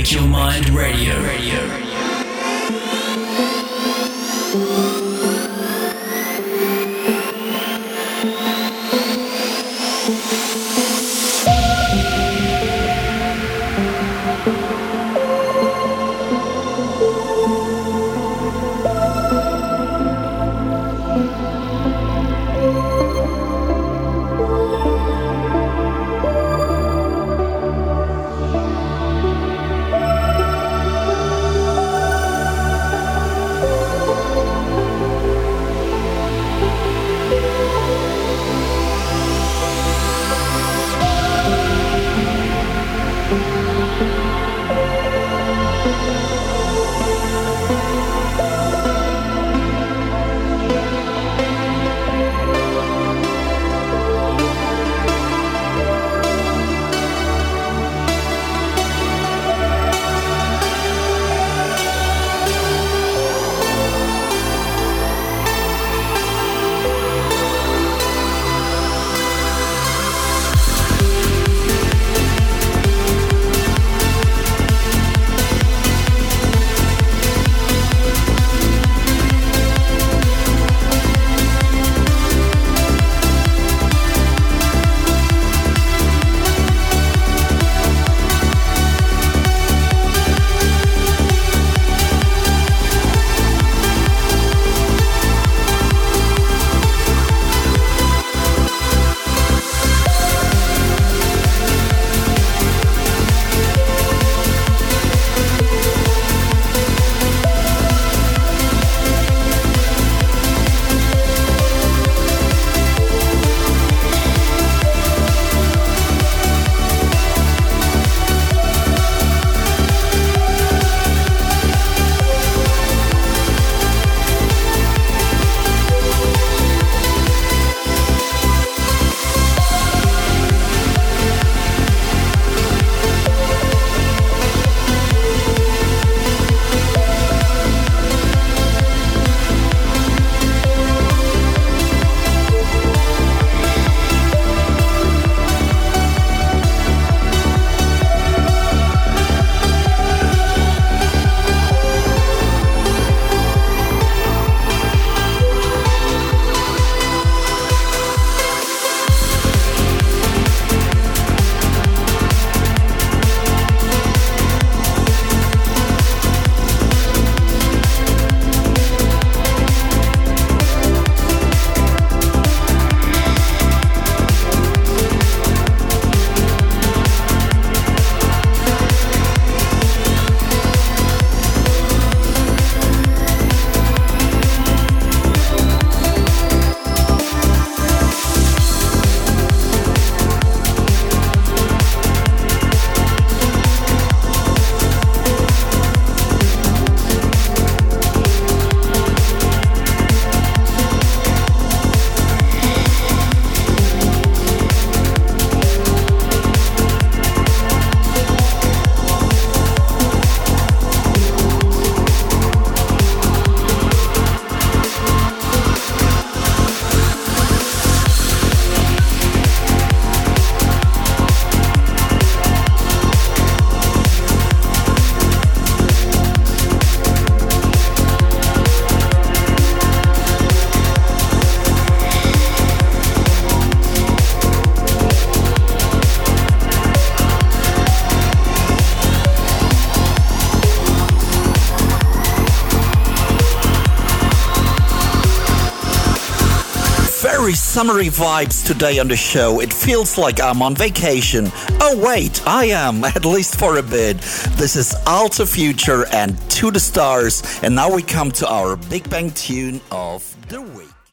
Wake Your Mind Radio. Radio. Summery vibes today on the show. It feels like I'm on vacation. Oh, wait, I am, at least for a bit. This is Alter Future and To the Stars, and now we come to our Big Bang tune of the week.